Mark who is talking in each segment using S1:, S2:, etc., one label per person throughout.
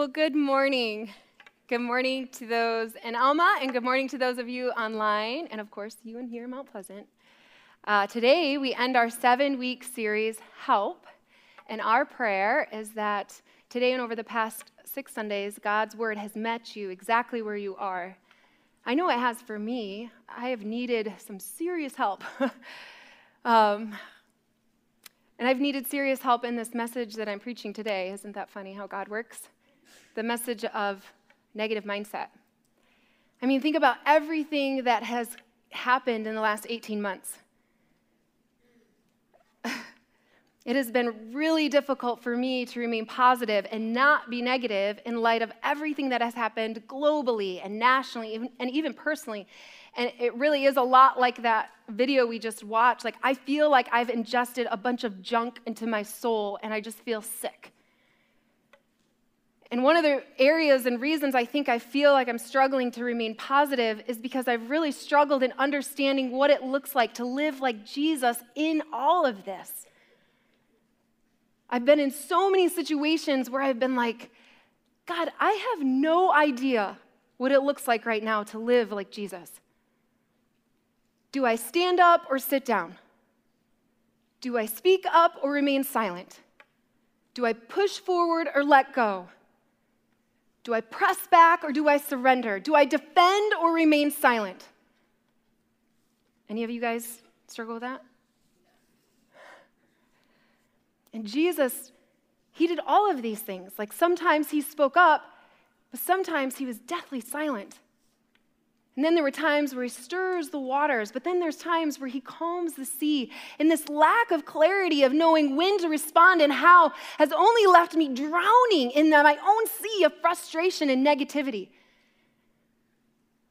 S1: Well, good morning. Good morning to those in Alma, and good morning to those of you online, and of course, you in here in Mount Pleasant. Uh, today, we end our seven week series, Help, and our prayer is that today and over the past six Sundays, God's Word has met you exactly where you are. I know it has for me. I have needed some serious help. um, and I've needed serious help in this message that I'm preaching today. Isn't that funny how God works? The message of negative mindset. I mean, think about everything that has happened in the last 18 months. It has been really difficult for me to remain positive and not be negative in light of everything that has happened globally and nationally and even personally. And it really is a lot like that video we just watched. Like, I feel like I've ingested a bunch of junk into my soul and I just feel sick. And one of the areas and reasons I think I feel like I'm struggling to remain positive is because I've really struggled in understanding what it looks like to live like Jesus in all of this. I've been in so many situations where I've been like, God, I have no idea what it looks like right now to live like Jesus. Do I stand up or sit down? Do I speak up or remain silent? Do I push forward or let go? Do I press back or do I surrender? Do I defend or remain silent? Any of you guys struggle with that? And Jesus, he did all of these things. Like sometimes he spoke up, but sometimes he was deathly silent. And then there were times where he stirs the waters, but then there's times where he calms the sea. And this lack of clarity of knowing when to respond and how has only left me drowning in my own sea of frustration and negativity.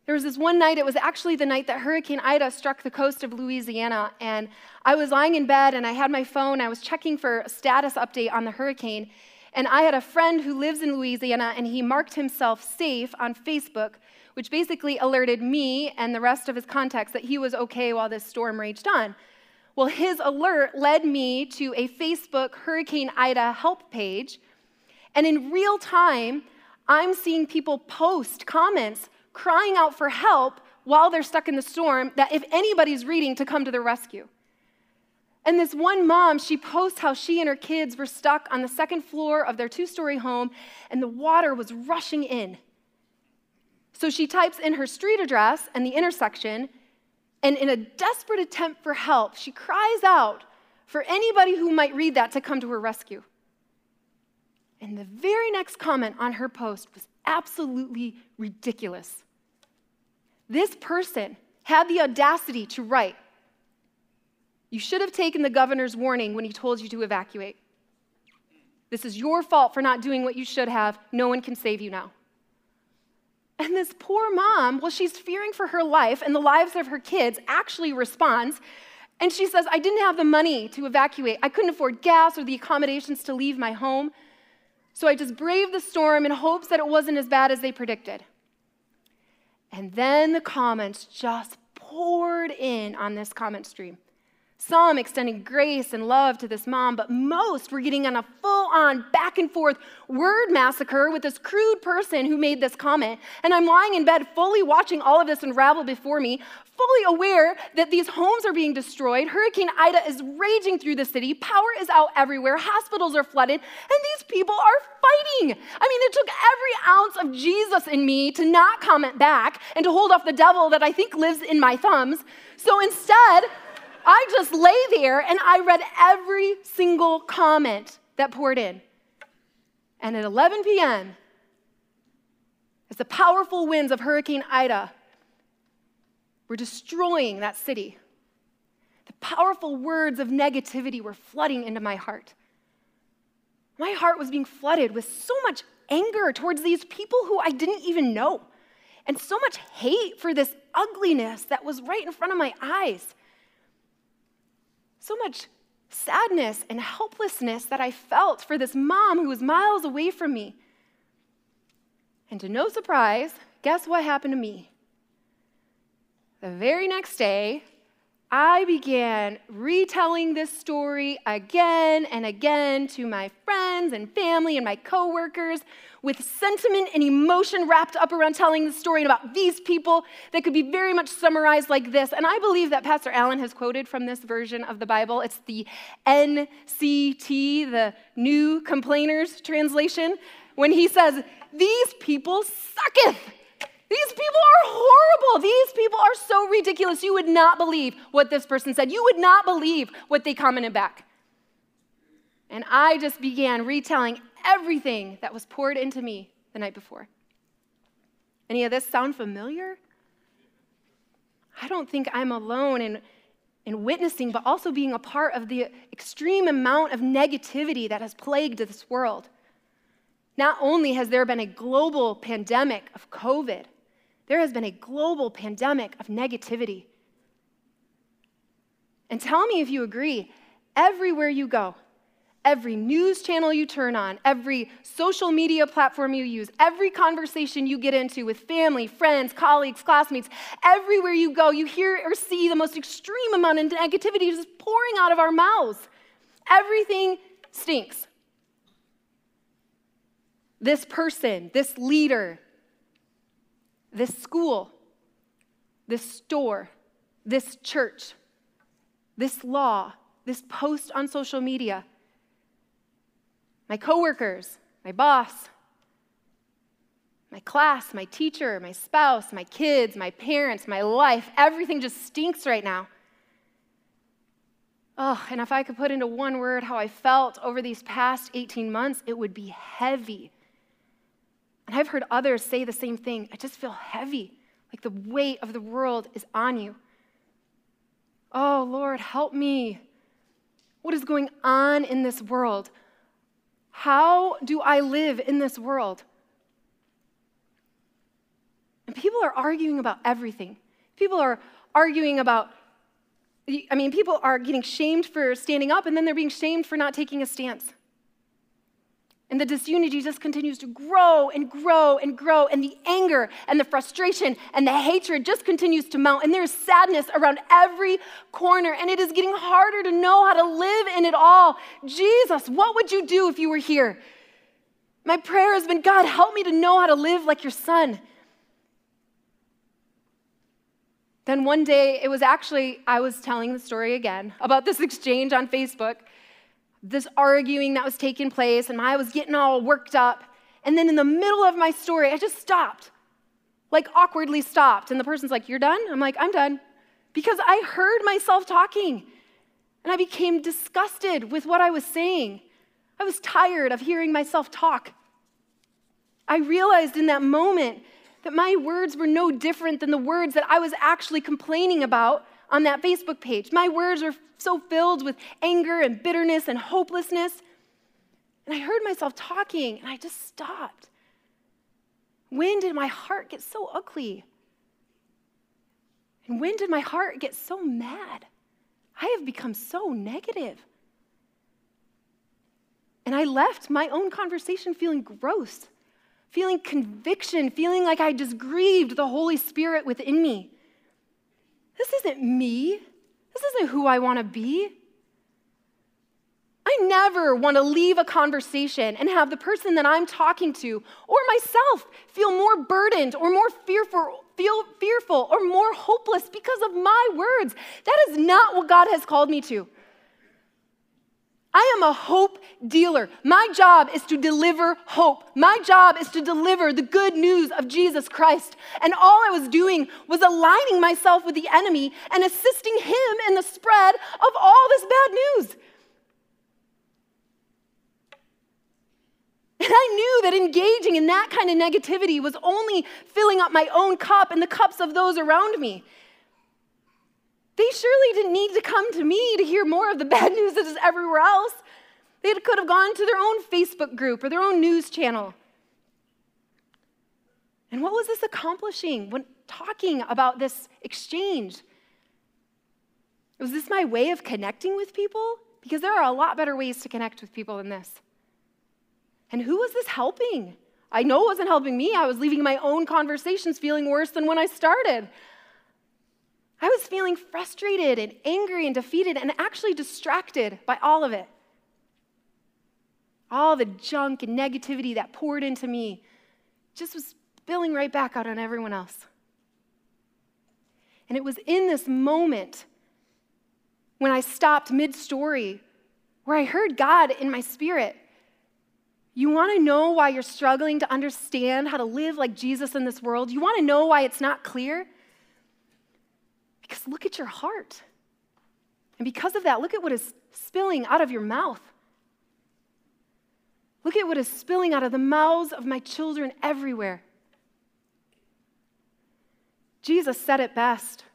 S1: There was this one night, it was actually the night that Hurricane Ida struck the coast of Louisiana, and I was lying in bed and I had my phone. I was checking for a status update on the hurricane, and I had a friend who lives in Louisiana, and he marked himself safe on Facebook, which basically alerted me and the rest of his contacts that he was okay while this storm raged on. Well, his alert led me to a Facebook Hurricane Ida help page, and in real time, I'm seeing people post comments crying out for help while they're stuck in the storm that if anybody's reading, to come to their rescue. And this one mom, she posts how she and her kids were stuck on the second floor of their two story home and the water was rushing in. So she types in her street address and the intersection, and in a desperate attempt for help, she cries out for anybody who might read that to come to her rescue. And the very next comment on her post was absolutely ridiculous. This person had the audacity to write, You should have taken the governor's warning when he told you to evacuate. This is your fault for not doing what you should have. No one can save you now. And this poor mom, well, she's fearing for her life and the lives of her kids, actually responds. And she says, I didn't have the money to evacuate. I couldn't afford gas or the accommodations to leave my home. So I just braved the storm in hopes that it wasn't as bad as they predicted. And then the comments just poured in on this comment stream. Some extending grace and love to this mom, but most were getting on a full on back and forth word massacre with this crude person who made this comment. And I'm lying in bed, fully watching all of this unravel before me, fully aware that these homes are being destroyed. Hurricane Ida is raging through the city, power is out everywhere, hospitals are flooded, and these people are fighting. I mean, it took every ounce of Jesus in me to not comment back and to hold off the devil that I think lives in my thumbs. So instead, I just lay there and I read every single comment that poured in. And at 11 p.m., as the powerful winds of Hurricane Ida were destroying that city, the powerful words of negativity were flooding into my heart. My heart was being flooded with so much anger towards these people who I didn't even know, and so much hate for this ugliness that was right in front of my eyes so much sadness and helplessness that I felt for this mom who was miles away from me. And to no surprise, guess what happened to me? The very next day, I began retelling this story again and again to my friends and family and my coworkers with sentiment and emotion wrapped up around telling the story about these people that could be very much summarized like this. And I believe that Pastor Allen has quoted from this version of the Bible. It's the NCT, the New Complainers translation, when he says, These people sucketh. These people are horrible. These people are so ridiculous. You would not believe what this person said. You would not believe what they commented back. And I just began retelling everything that was poured into me the night before. Any of this sound familiar? I don't think I'm alone in, in witnessing, but also being a part of the extreme amount of negativity that has plagued this world. Not only has there been a global pandemic of COVID, there has been a global pandemic of negativity. And tell me if you agree, everywhere you go, every news channel you turn on, every social media platform you use, every conversation you get into with family, friends, colleagues, classmates, everywhere you go, you hear or see the most extreme amount of negativity just pouring out of our mouths. Everything stinks. This person, this leader, this school, this store, this church, this law, this post on social media, my coworkers, my boss, my class, my teacher, my spouse, my kids, my parents, my life, everything just stinks right now. Oh, and if I could put into one word how I felt over these past 18 months, it would be heavy. And I've heard others say the same thing. I just feel heavy, like the weight of the world is on you. Oh, Lord, help me. What is going on in this world? How do I live in this world? And people are arguing about everything. People are arguing about, I mean, people are getting shamed for standing up, and then they're being shamed for not taking a stance. And the disunity just continues to grow and grow and grow. And the anger and the frustration and the hatred just continues to mount. And there's sadness around every corner. And it is getting harder to know how to live in it all. Jesus, what would you do if you were here? My prayer has been God, help me to know how to live like your son. Then one day, it was actually, I was telling the story again about this exchange on Facebook this arguing that was taking place, and I was getting all worked up. And then in the middle of my story, I just stopped, like awkwardly stopped. And the person's like, You're done? I'm like, I'm done. Because I heard myself talking, and I became disgusted with what I was saying. I was tired of hearing myself talk. I realized in that moment that my words were no different than the words that I was actually complaining about on that Facebook page. My words are so filled with anger and bitterness and hopelessness. And I heard myself talking and I just stopped. When did my heart get so ugly? And when did my heart get so mad? I have become so negative. And I left my own conversation feeling gross, feeling conviction, feeling like I just grieved the Holy Spirit within me. This isn't me. This isn't who I want to be. I never want to leave a conversation and have the person that I'm talking to or myself feel more burdened or more fearful, feel fearful or more hopeless because of my words. That is not what God has called me to. I am a hope dealer. My job is to deliver hope. My job is to deliver the good news of Jesus Christ. And all I was doing was aligning myself with the enemy and assisting him in the spread of all this bad news. And I knew that engaging in that kind of negativity was only filling up my own cup and the cups of those around me. They surely didn't need to come to me to hear more of the bad news that is everywhere else. They could have gone to their own Facebook group or their own news channel. And what was this accomplishing when talking about this exchange? Was this my way of connecting with people? Because there are a lot better ways to connect with people than this. And who was this helping? I know it wasn't helping me. I was leaving my own conversations feeling worse than when I started. I was feeling frustrated and angry and defeated and actually distracted by all of it. All the junk and negativity that poured into me just was spilling right back out on everyone else. And it was in this moment when I stopped mid story where I heard God in my spirit. You want to know why you're struggling to understand how to live like Jesus in this world? You want to know why it's not clear? Because look at your heart. And because of that, look at what is spilling out of your mouth. Look at what is spilling out of the mouths of my children everywhere. Jesus said it best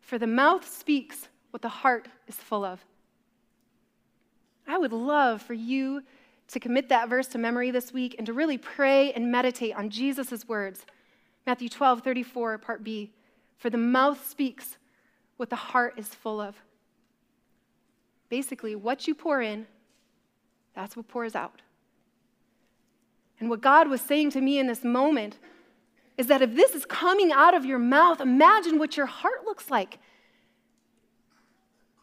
S1: For the mouth speaks what the heart is full of. I would love for you to commit that verse to memory this week and to really pray and meditate on Jesus' words. Matthew 12, 34, part B. For the mouth speaks what the heart is full of. Basically, what you pour in, that's what pours out. And what God was saying to me in this moment is that if this is coming out of your mouth, imagine what your heart looks like.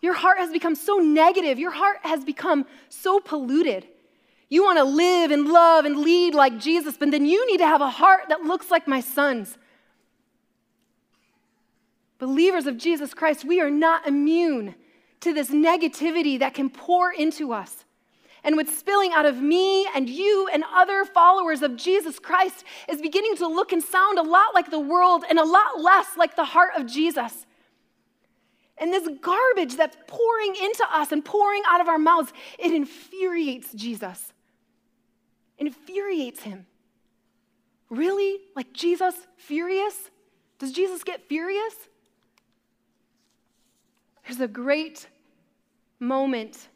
S1: Your heart has become so negative, your heart has become so polluted. You want to live and love and lead like Jesus, but then you need to have a heart that looks like my son's believers of Jesus Christ, we are not immune to this negativity that can pour into us. And what's spilling out of me and you and other followers of Jesus Christ is beginning to look and sound a lot like the world and a lot less like the heart of Jesus. And this garbage that's pouring into us and pouring out of our mouths, it infuriates Jesus. Infuriates him. Really? Like Jesus furious? Does Jesus get furious? There's a great moment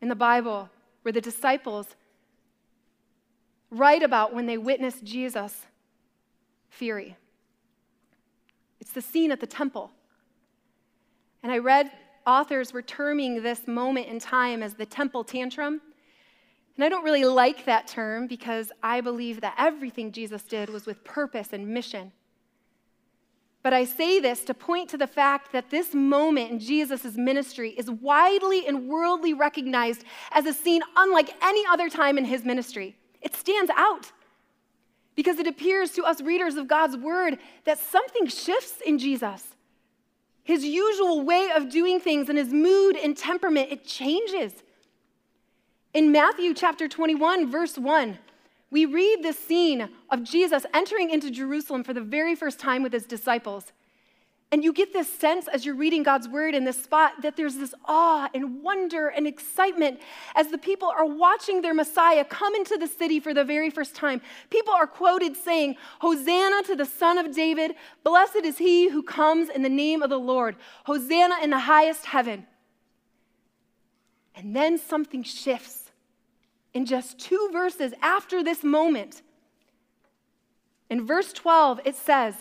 S1: in the Bible where the disciples write about when they witnessed Jesus' fury. It's the scene at the temple. And I read authors were terming this moment in time as the temple tantrum. And I don't really like that term because I believe that everything Jesus did was with purpose and mission. But I say this to point to the fact that this moment in Jesus' ministry is widely and worldly recognized as a scene unlike any other time in his ministry. It stands out because it appears to us readers of God's word that something shifts in Jesus. His usual way of doing things and his mood and temperament, it changes. In Matthew chapter 21, verse 1, we read this scene of Jesus entering into Jerusalem for the very first time with his disciples. And you get this sense as you're reading God's word in this spot that there's this awe and wonder and excitement as the people are watching their Messiah come into the city for the very first time. People are quoted saying, Hosanna to the Son of David, blessed is he who comes in the name of the Lord, Hosanna in the highest heaven. And then something shifts in just two verses after this moment. In verse 12, it says,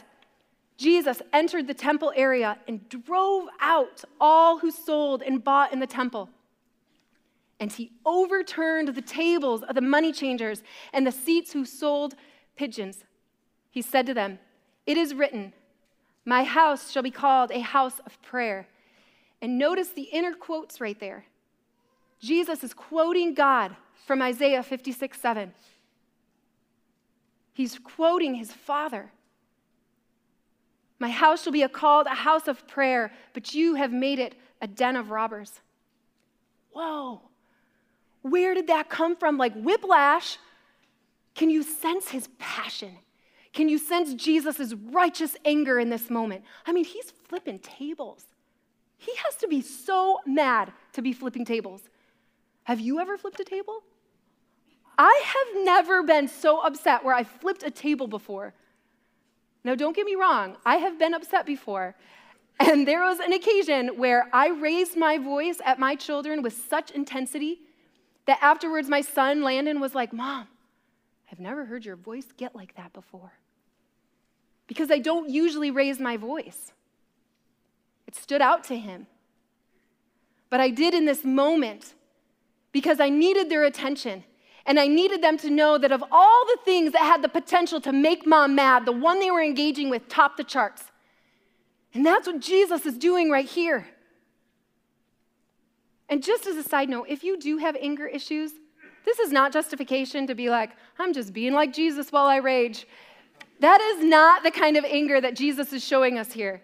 S1: Jesus entered the temple area and drove out all who sold and bought in the temple. And he overturned the tables of the money changers and the seats who sold pigeons. He said to them, It is written, My house shall be called a house of prayer. And notice the inner quotes right there. Jesus is quoting God from Isaiah 56 7. He's quoting his father. My house shall be called a house of prayer, but you have made it a den of robbers. Whoa, where did that come from? Like whiplash. Can you sense his passion? Can you sense Jesus' righteous anger in this moment? I mean, he's flipping tables. He has to be so mad to be flipping tables. Have you ever flipped a table? I have never been so upset where I flipped a table before. Now, don't get me wrong, I have been upset before. And there was an occasion where I raised my voice at my children with such intensity that afterwards my son, Landon, was like, Mom, I've never heard your voice get like that before. Because I don't usually raise my voice. It stood out to him. But I did in this moment because I needed their attention. And I needed them to know that of all the things that had the potential to make mom mad, the one they were engaging with topped the charts. And that's what Jesus is doing right here. And just as a side note, if you do have anger issues, this is not justification to be like, I'm just being like Jesus while I rage. That is not the kind of anger that Jesus is showing us here.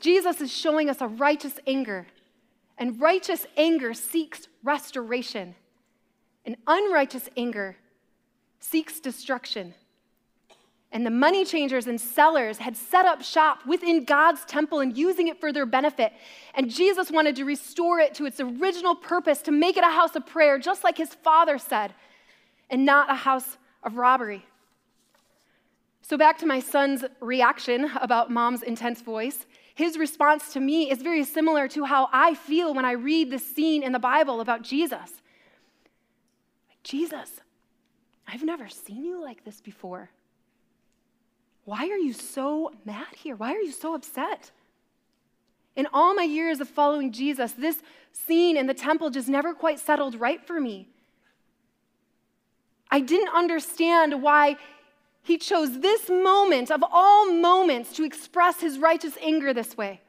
S1: Jesus is showing us a righteous anger, and righteous anger seeks restoration, and unrighteous anger seeks destruction. And the money changers and sellers had set up shop within God's temple and using it for their benefit. And Jesus wanted to restore it to its original purpose to make it a house of prayer, just like his father said, and not a house of robbery. So, back to my son's reaction about mom's intense voice. His response to me is very similar to how I feel when I read this scene in the Bible about Jesus. Jesus, I've never seen you like this before. Why are you so mad here? Why are you so upset? In all my years of following Jesus, this scene in the temple just never quite settled right for me. I didn't understand why he chose this moment of all moments to express his righteous anger this way.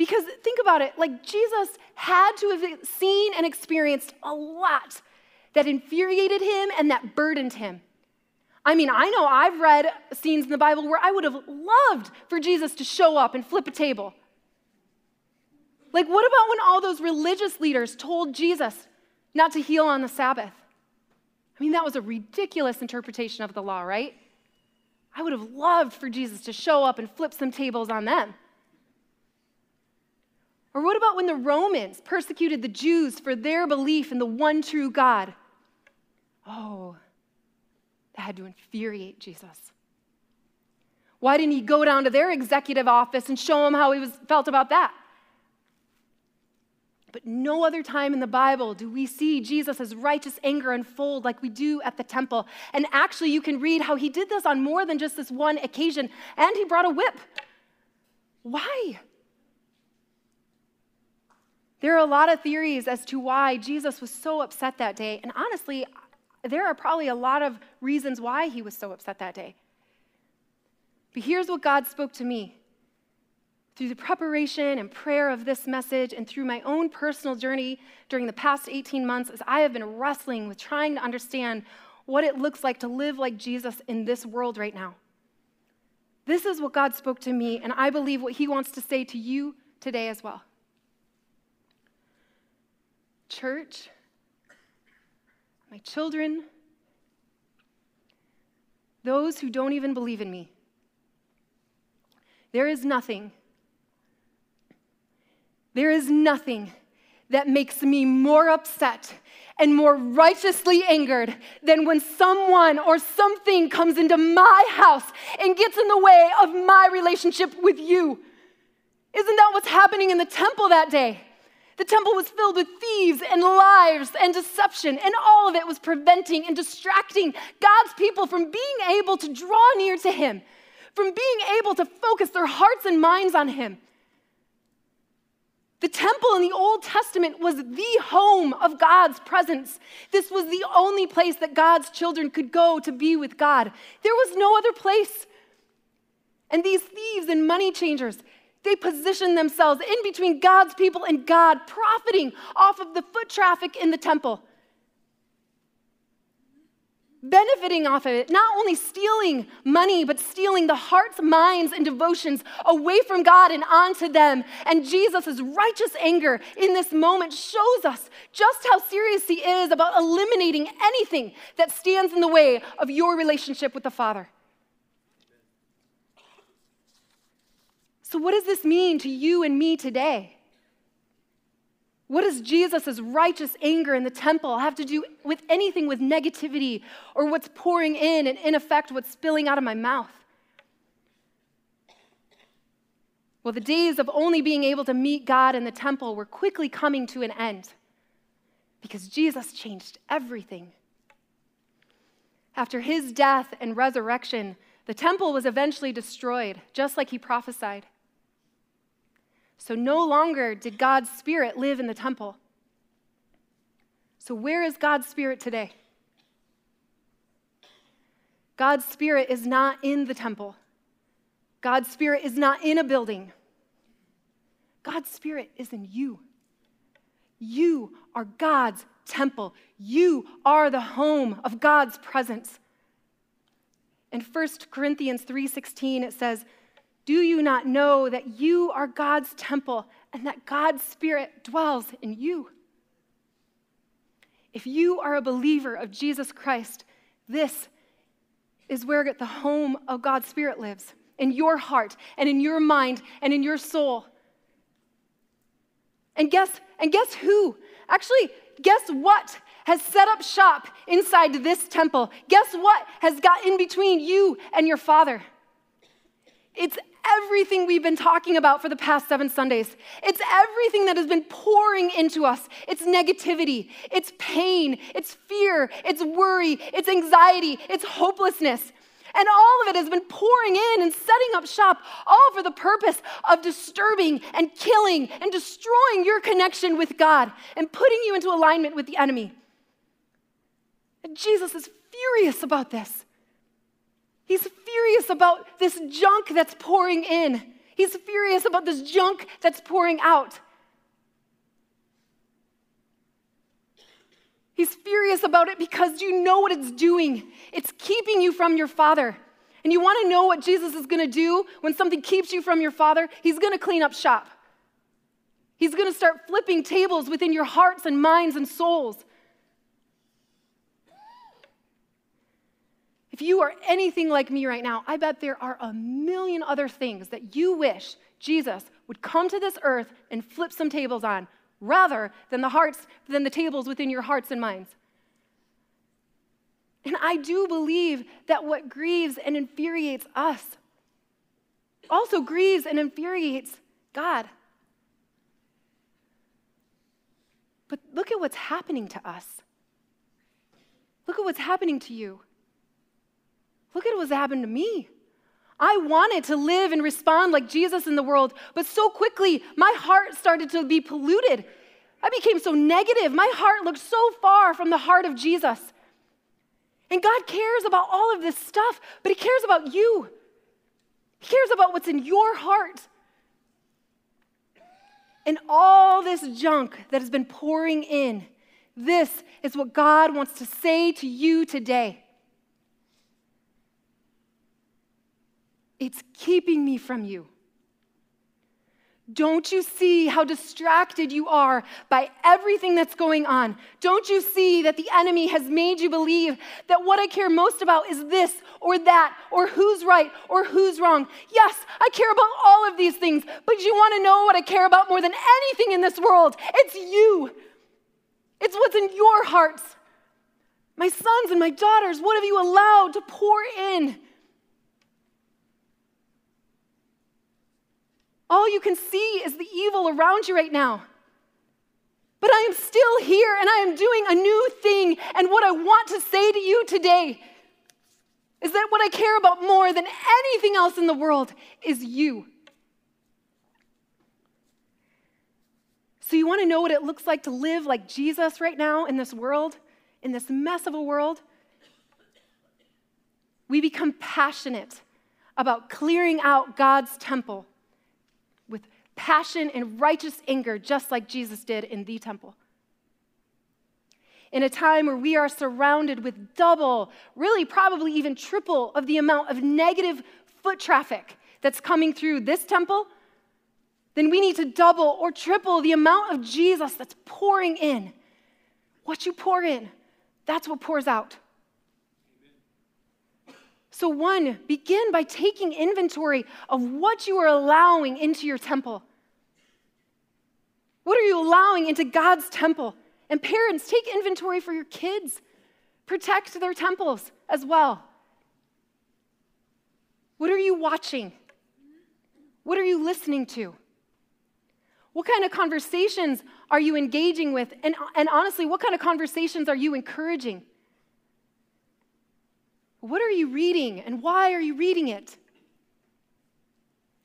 S1: Because think about it like Jesus had to have seen and experienced a lot that infuriated him and that burdened him. I mean, I know I've read scenes in the Bible where I would have loved for Jesus to show up and flip a table. Like, what about when all those religious leaders told Jesus not to heal on the Sabbath? I mean, that was a ridiculous interpretation of the law, right? I would have loved for Jesus to show up and flip some tables on them. Or what about when the Romans persecuted the Jews for their belief in the one true God? Oh, that had to infuriate Jesus. Why didn't he go down to their executive office and show them how he was, felt about that? But no other time in the Bible do we see Jesus' righteous anger unfold like we do at the temple. And actually, you can read how he did this on more than just this one occasion, and he brought a whip. Why? There are a lot of theories as to why Jesus was so upset that day. And honestly, there are probably a lot of reasons why he was so upset that day. But here's what God spoke to me through the preparation and prayer of this message and through my own personal journey during the past 18 months as I have been wrestling with trying to understand what it looks like to live like Jesus in this world right now. This is what God spoke to me, and I believe what He wants to say to you today as well. Church, my children, those who don't even believe in me, there is nothing there is nothing that makes me more upset and more righteously angered than when someone or something comes into my house and gets in the way of my relationship with you. Isn't that what's happening in the temple that day? The temple was filled with thieves and lies and deception, and all of it was preventing and distracting God's people from being able to draw near to Him, from being able to focus their hearts and minds on Him. The temple in the Old Testament was the home of God's presence. This was the only place that God's children could go to be with God. There was no other place. And these thieves and money changers, they position themselves in between God's people and God, profiting off of the foot traffic in the temple benefiting off of it, not only stealing money, but stealing the hearts, minds, and devotions away from God and onto them. And Jesus' righteous anger in this moment shows us just how serious he is about eliminating anything that stands in the way of your relationship with the Father. So, what does this mean to you and me today? What does Jesus' righteous anger in the temple have to do with anything with negativity or what's pouring in and, in effect, what's spilling out of my mouth? Well, the days of only being able to meet God in the temple were quickly coming to an end because Jesus changed everything. After his death and resurrection, the temple was eventually destroyed, just like he prophesied. So no longer did God's Spirit live in the temple. So, where is God's Spirit today? God's Spirit is not in the temple. God's Spirit is not in a building, God's Spirit is in you. You are God's temple. You are the home of God's presence. In 1 Corinthians 3:16 it says, "Do you not know that you are God's temple and that God's spirit dwells in you?" If you are a believer of Jesus Christ, this is where the home of God's spirit lives in your heart and in your mind and in your soul. And guess and guess who? Actually, guess what has set up shop inside this temple? Guess what has got in between you and your Father? It's everything we've been talking about for the past seven Sundays. It's everything that has been pouring into us. It's negativity, it's pain, it's fear, it's worry, it's anxiety, it's hopelessness. And all of it has been pouring in and setting up shop, all for the purpose of disturbing and killing and destroying your connection with God and putting you into alignment with the enemy. And Jesus is furious about this. He's furious about this junk that's pouring in. He's furious about this junk that's pouring out. He's furious about it because you know what it's doing. It's keeping you from your Father. And you want to know what Jesus is going to do when something keeps you from your Father? He's going to clean up shop. He's going to start flipping tables within your hearts and minds and souls. If you are anything like me right now, I bet there are a million other things that you wish Jesus would come to this earth and flip some tables on rather than the hearts, than the tables within your hearts and minds. And I do believe that what grieves and infuriates us also grieves and infuriates God. But look at what's happening to us. Look at what's happening to you. Look at what's happened to me. I wanted to live and respond like Jesus in the world, but so quickly my heart started to be polluted. I became so negative. My heart looked so far from the heart of Jesus. And God cares about all of this stuff, but He cares about you. He cares about what's in your heart. And all this junk that has been pouring in, this is what God wants to say to you today. It's keeping me from you. Don't you see how distracted you are by everything that's going on? Don't you see that the enemy has made you believe that what I care most about is this or that or who's right or who's wrong? Yes, I care about all of these things, but you want to know what I care about more than anything in this world? It's you. It's what's in your hearts. My sons and my daughters, what have you allowed to pour in? All you can see is the evil around you right now. But I am still here and I am doing a new thing. And what I want to say to you today is that what I care about more than anything else in the world is you. So, you want to know what it looks like to live like Jesus right now in this world, in this mess of a world? We become passionate about clearing out God's temple passion and righteous anger, just like Jesus did in the temple. In a time where we are surrounded with double, really probably even triple of the amount of negative foot traffic that's coming through this temple, then we need to double or triple the amount of Jesus that's pouring in. What you pour in, that's what pours out. So, one, begin by taking inventory of what you are allowing into your temple. What are you allowing into God's temple? And parents, take inventory for your kids. Protect their temples as well. What are you watching? What are you listening to? What kind of conversations are you engaging with? And, and honestly, what kind of conversations are you encouraging? What are you reading and why are you reading it?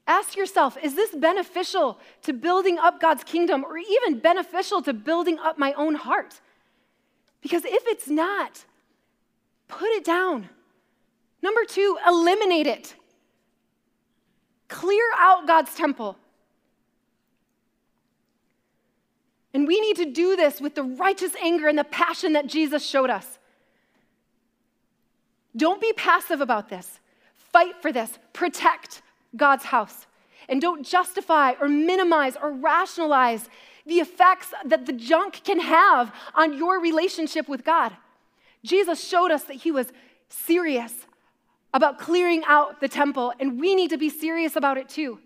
S1: Ask yourself is this beneficial to building up God's kingdom or even beneficial to building up my own heart? Because if it's not, put it down. Number two, eliminate it. Clear out God's temple. And we need to do this with the righteous anger and the passion that Jesus showed us. Don't be passive about this. Fight for this. Protect God's house. And don't justify or minimize or rationalize the effects that the junk can have on your relationship with God. Jesus showed us that he was serious about clearing out the temple, and we need to be serious about it too.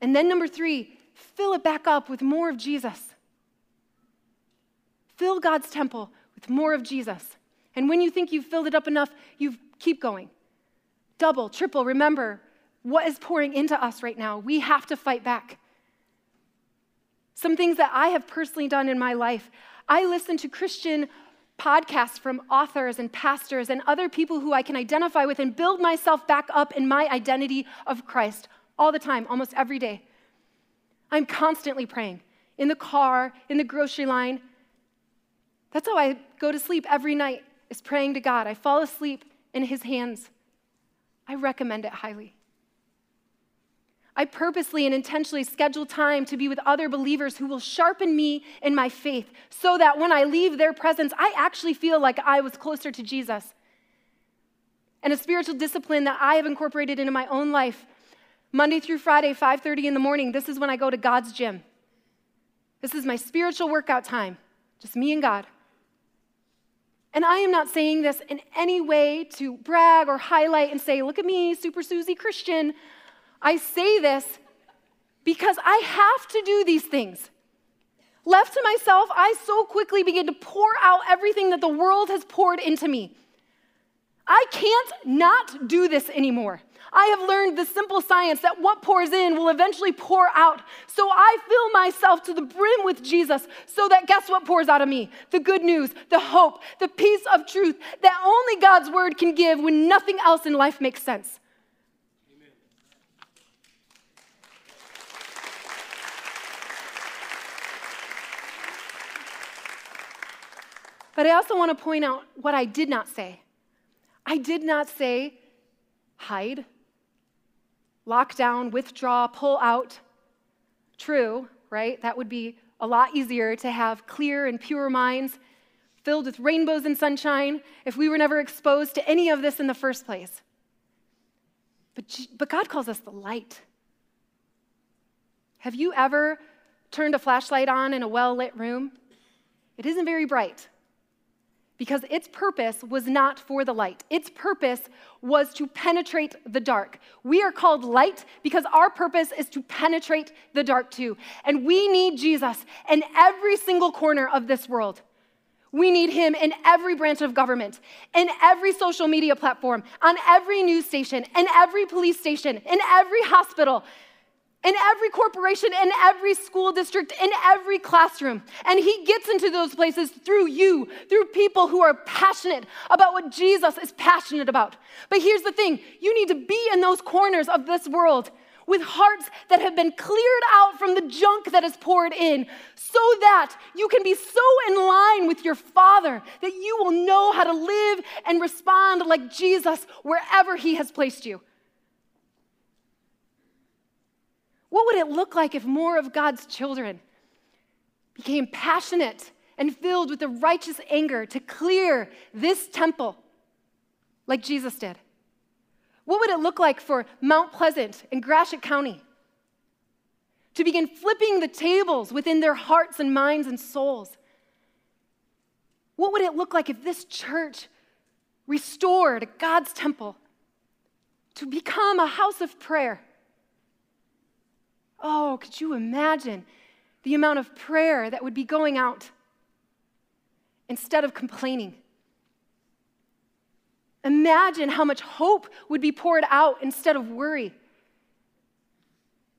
S1: And then, number three, fill it back up with more of Jesus. Fill God's temple with more of Jesus. And when you think you've filled it up enough, you keep going. Double, triple, remember what is pouring into us right now. We have to fight back. Some things that I have personally done in my life. I listen to Christian podcasts from authors and pastors and other people who I can identify with and build myself back up in my identity of Christ all the time, almost every day. I'm constantly praying in the car, in the grocery line. That's how I go to sleep every night, is praying to God. I fall asleep in His hands. I recommend it highly. I purposely and intentionally schedule time to be with other believers who will sharpen me in my faith so that when I leave their presence, I actually feel like I was closer to Jesus. And a spiritual discipline that I have incorporated into my own life. Monday through Friday, 5:30 in the morning, this is when I go to God's gym. This is my spiritual workout time, just me and God. And I am not saying this in any way to brag or highlight and say, look at me, Super Susie Christian. I say this because I have to do these things. Left to myself, I so quickly begin to pour out everything that the world has poured into me. I can't not do this anymore. I have learned the simple science that what pours in will eventually pour out. So I fill myself to the brim with Jesus so that guess what pours out of me? The good news, the hope, the peace of truth that only God's word can give when nothing else in life makes sense. But I also want to point out what I did not say. I did not say hide, lock down, withdraw, pull out. True, right? That would be a lot easier to have clear and pure minds filled with rainbows and sunshine if we were never exposed to any of this in the first place. But, but God calls us the light. Have you ever turned a flashlight on in a well lit room? It isn't very bright because its purpose was not for the light. Its purpose was to penetrate the dark. We are called light because our purpose is to penetrate the dark too. And we need Jesus in every single corner of this world. We need him in every branch of government, in every social media platform, on every news station, in every police station, in every hospital, in every corporation, in every school district, in every classroom. And he gets into those places through you, through people who are passionate about what Jesus is passionate about. But here's the thing you need to be in those corners of this world with hearts that have been cleared out from the junk that is poured in, so that you can be so in line with your Father that you will know how to live and respond like Jesus wherever he has placed you. What would it look like if more of God's children became passionate and filled with the righteous anger to clear this temple like Jesus did? What would it look like for Mount Pleasant and Gratiot County to begin flipping the tables within their hearts and minds and souls? What would it look like if this church restored God's temple to become a house of prayer? Oh, could you imagine the amount of prayer that would be going out instead of complaining? Imagine how much hope would be poured out instead of worry.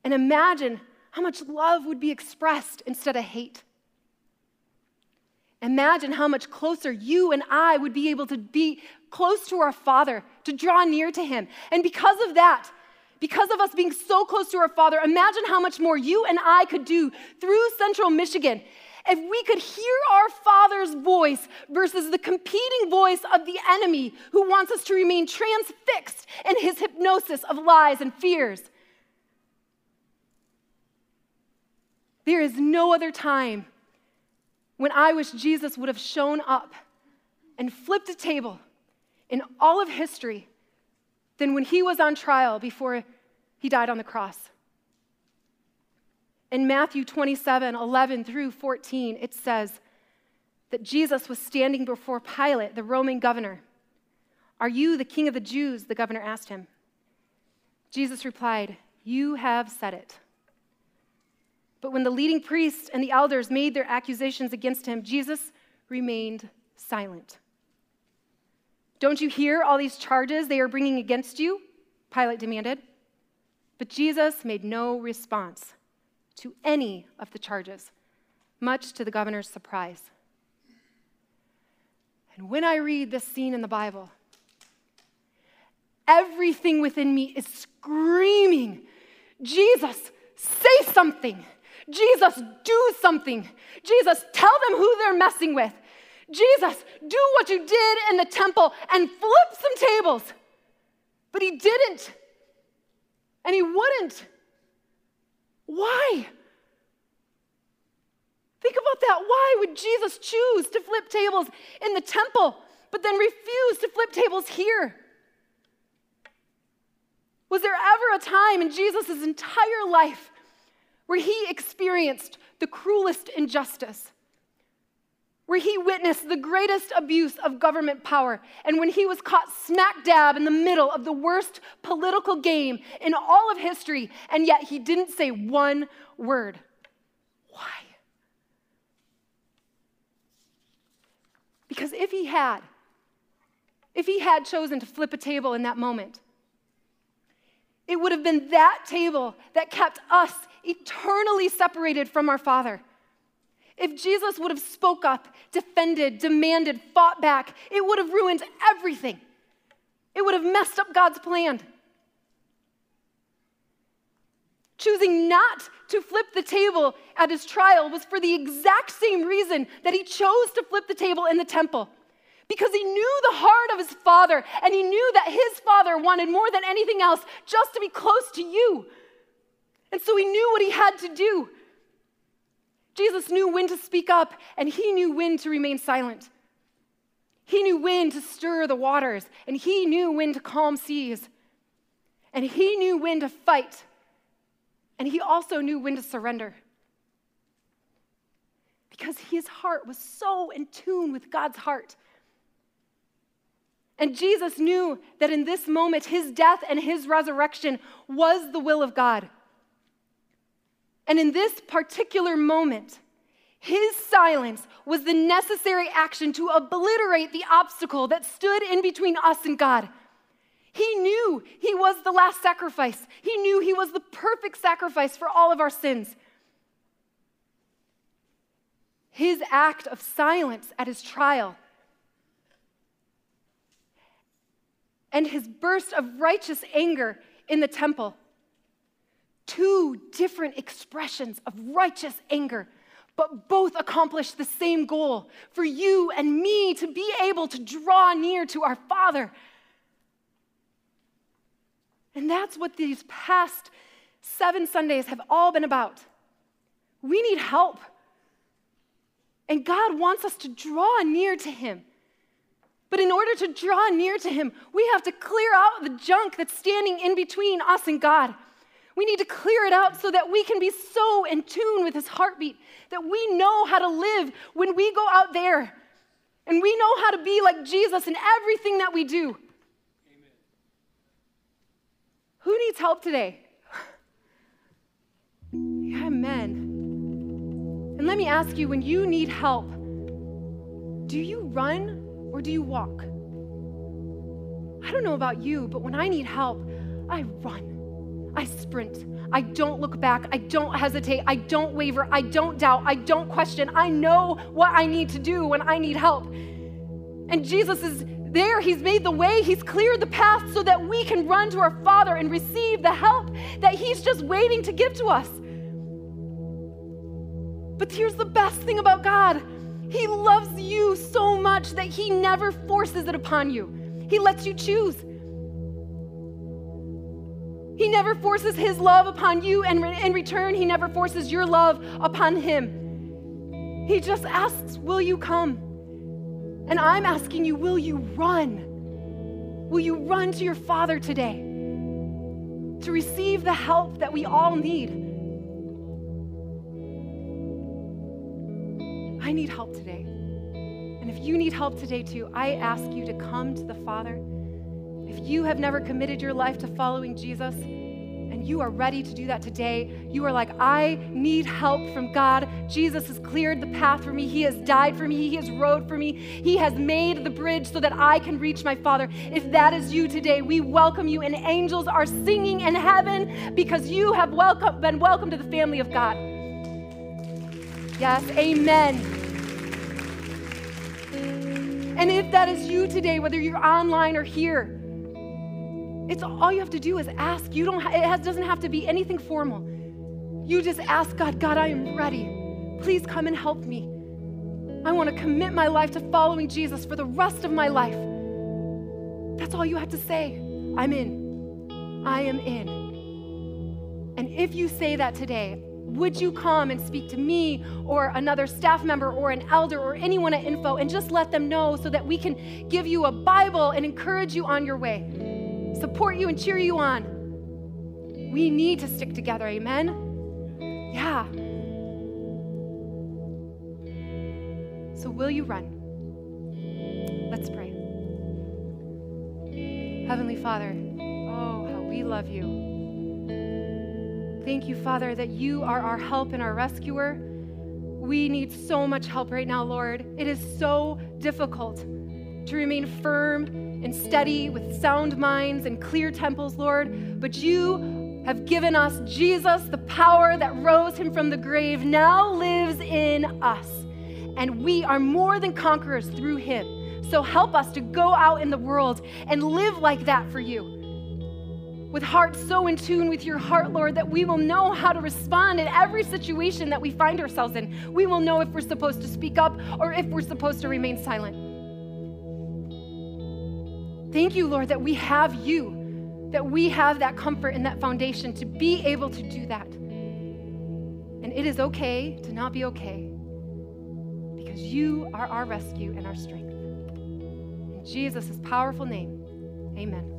S1: And imagine how much love would be expressed instead of hate. Imagine how much closer you and I would be able to be close to our Father, to draw near to Him. And because of that, because of us being so close to our Father, imagine how much more you and I could do through central Michigan if we could hear our Father's voice versus the competing voice of the enemy who wants us to remain transfixed in his hypnosis of lies and fears. There is no other time when I wish Jesus would have shown up and flipped a table in all of history than when he was on trial before he died on the cross. In Matthew 27 11 through 14, it says that Jesus was standing before Pilate, the Roman governor. Are you the king of the Jews? The governor asked him. Jesus replied, You have said it. But when the leading priests and the elders made their accusations against him, Jesus remained silent. Don't you hear all these charges they are bringing against you? Pilate demanded. But Jesus made no response to any of the charges, much to the governor's surprise. And when I read this scene in the Bible, everything within me is screaming, Jesus, say something. Jesus, do something. Jesus, tell them who they're messing with. Jesus, do what you did in the temple and flip some tables. But he didn't. And he wouldn't. Why? Think about that. Why would Jesus choose to flip tables in the temple, but then refuse to flip tables here? Was there ever a time in Jesus' entire life where he experienced the cruelest injustice, where he witnessed the greatest abuse of government power, and when he was caught smack dab in the middle of the worst political game in all of history, and yet he didn't say one word. Why? Because if he had, if he had chosen to flip a table in that moment, it would have been that table that kept us eternally separated from our Father. If Jesus would have spoke up, defended, demanded, fought back, it would have ruined everything. It would have messed up God's plan. Choosing not to flip the table at his trial was for the exact same reason that he chose to flip the table in the temple. Because he knew the heart of his father, and he knew that his father wanted more than anything else just to be close to you, and so he knew what he had to do. Jesus knew when to speak up, and he knew when to remain silent. He knew when to stir the waters, and he knew when to calm seas. And he knew when to fight, and he also knew when to surrender. Because his heart was so in tune with God's heart. And Jesus knew that in this moment, his death and his resurrection was the will of God. And in this particular moment, his silence was the necessary action to obliterate the obstacle that stood in between us and God. He knew he was the last sacrifice. He knew he was the perfect sacrifice for all of our sins. His act of silence at his trial and his burst of righteous anger in the temple two different expressions of righteous anger, but both accomplish the same goal for you and me to be able to draw near to our Father. And that's what these past seven Sundays have all been about. We need help. And God wants us to draw near to Him. But in order to draw near to Him, we have to clear out the junk that's standing in between us and God. We need to clear it out so that we can be so in tune with his heartbeat that we know how to live when we go out there. And we know how to be like Jesus in everything that we do. Amen. Who needs help today? Amen. And let me ask you when you need help, do you run or do you walk? I don't know about you, but when I need help, I run. I sprint. I don't look back. I don't hesitate. I don't waver. I don't doubt. I don't question. I know what I need to do when I need help. And Jesus is there. He's made the way, He's cleared the path so that we can run to our Father and receive the help that He's just waiting to give to us. But here's the best thing about God He loves you so much that He never forces it upon you. He lets you choose. He never forces His love upon you, and in return, He never forces your love upon Him. He just asks, Will you come? And I'm asking you, Will you run? Will you run to your Father today to receive the help that we all need? I need help today. And if you need help today too, I ask you to come to the Father. If you have never committed your life to following Jesus, and you are ready to do that today, you are like, I need help from God. Jesus has cleared the path for me. He has died for me. He has rode for me. He has made the bridge so that I can reach my Father. If that is you today, we welcome you, and angels are singing in heaven because you have welcome, been welcomed to the family of God. Yes, amen. And if that is you today, whether you're online or here, it's all you have to do is ask. You don't. It has, doesn't have to be anything formal. You just ask God. God, I am ready. Please come and help me. I want to commit my life to following Jesus for the rest of my life. That's all you have to say. I'm in. I am in. And if you say that today, would you come and speak to me or another staff member or an elder or anyone at Info and just let them know so that we can give you a Bible and encourage you on your way? Support you and cheer you on. We need to stick together, amen? Yeah. So, will you run? Let's pray. Heavenly Father, oh, how we love you. Thank you, Father, that you are our help and our rescuer. We need so much help right now, Lord. It is so difficult to remain firm and steady with sound minds and clear temples, Lord. But you have given us Jesus, the power that rose him from the grave, now lives in us. And we are more than conquerors through him. So help us to go out in the world and live like that for you. With hearts so in tune with your heart, Lord, that we will know how to respond in every situation that we find ourselves in. We will know if we're supposed to speak up or if we're supposed to remain silent. Thank you, Lord, that we have you, that we have that comfort and that foundation to be able to do that. And it is okay to not be okay because you are our rescue and our strength. In Jesus' powerful name, amen.